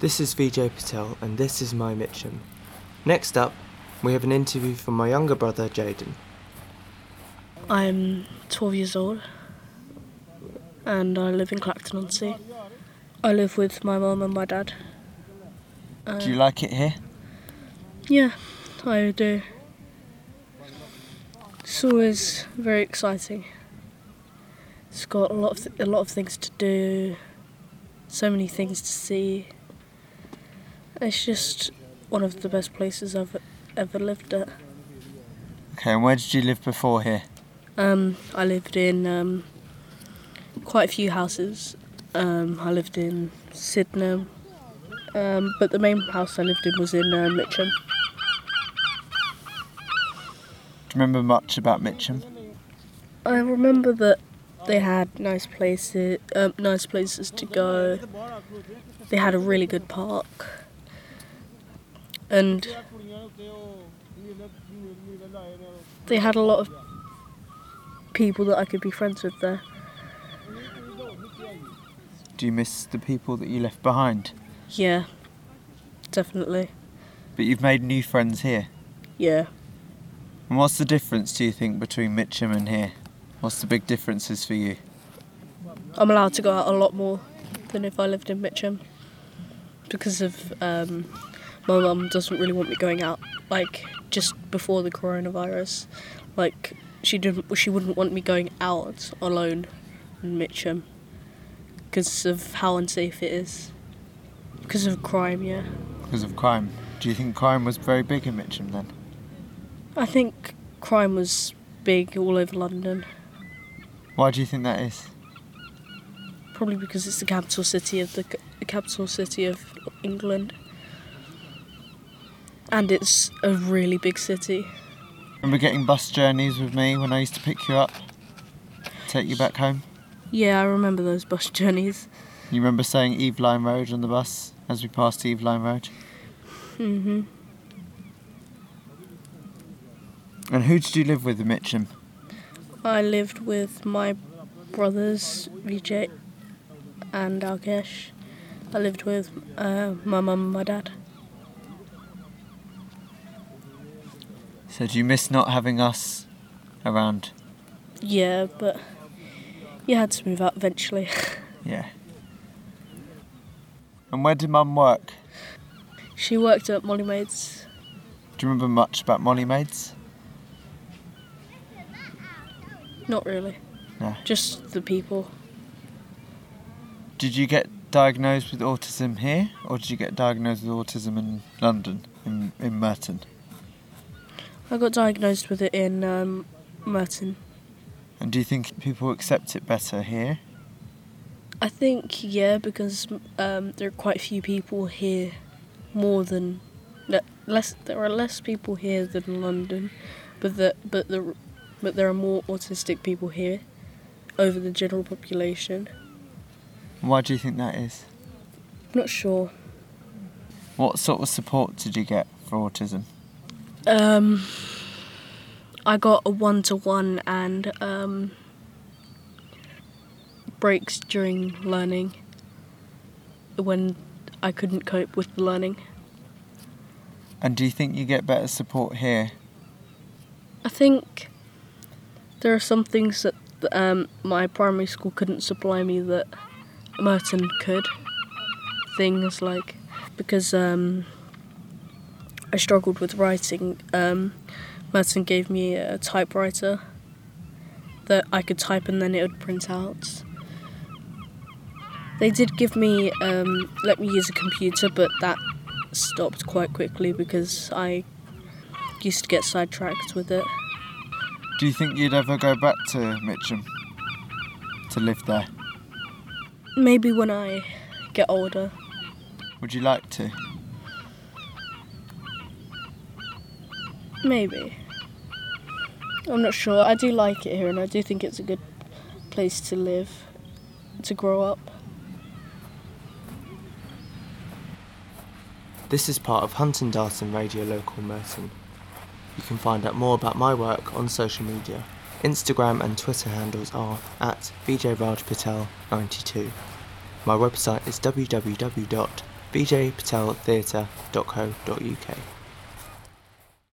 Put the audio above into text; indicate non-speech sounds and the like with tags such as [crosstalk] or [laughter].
This is Vijay Patel, and this is my Mitcham. Next up, we have an interview from my younger brother Jaden. I'm 12 years old and I live in Clacton on Sea. I live with my mum and my dad. Uh, Do you like it here? Yeah, I do. It's always very exciting. It's got a lot of th- a lot of things to do, so many things to see. It's just one of the best places I've ever lived at. Okay, and where did you live before here? Um, I lived in um, quite a few houses. Um, I lived in Sydenham, um, but the main house I lived in was in uh, Mitcham. Do you remember much about Mitcham? I remember that they had nice places, um, nice places to go. They had a really good park, and they had a lot of people that I could be friends with there. Do you miss the people that you left behind? Yeah, definitely. But you've made new friends here. Yeah. And what's the difference, do you think, between Mitcham and here? What's the big differences for you? I'm allowed to go out a lot more than if I lived in Mitcham because of um, my mum doesn't really want me going out like just before the coronavirus. Like she didn't, she wouldn't want me going out alone in Mitcham because of how unsafe it is. Because of crime, yeah. Because of crime. Do you think crime was very big in Mitcham then? I think crime was big all over London. Why do you think that is? Probably because it's the capital city of the, the capital city of England, and it's a really big city. Remember getting bus journeys with me when I used to pick you up, take you back home? Yeah, I remember those bus journeys. You remember saying Eveline Road on the bus as we passed Eveline Road? Mhm. And who did you live with in Mitcham? I lived with my brothers Vijay and Alkesh. I lived with uh, my mum and my dad. So do you miss not having us around? Yeah, but you had to move out eventually. [laughs] Yeah. And where did Mum work? she worked at Molly Maids. Do you remember much about Molly Maids? Not really. No. Just the people. Did you get diagnosed with autism here, or did you get diagnosed with autism in London, in, in Merton? I got diagnosed with it in um, Merton. And do you think people accept it better here? I think yeah, because um, there are quite a few people here, more than less. There are less people here than London, but the but the but there are more autistic people here over the general population. Why do you think that is? I'm not sure. What sort of support did you get for autism? Um, I got a one to one and um, breaks during learning when I couldn't cope with the learning. And do you think you get better support here? I think there are some things that um, my primary school couldn't supply me that Merton could. Things like because um, I struggled with writing, um, Merton gave me a typewriter that I could type and then it would print out. They did give me um, let me use a computer, but that stopped quite quickly because I used to get sidetracked with it. Do you think you'd ever go back to Mitcham to live there? Maybe when I get older. Would you like to? Maybe. I'm not sure. I do like it here and I do think it's a good place to live, to grow up. This is part of Hunt and Darton Radio Local Merton. You can find out more about my work on social media. Instagram and Twitter handles are at VJRajPatel92. My website is www.vjrajpatel.com. bjpateltheatre.co.uk.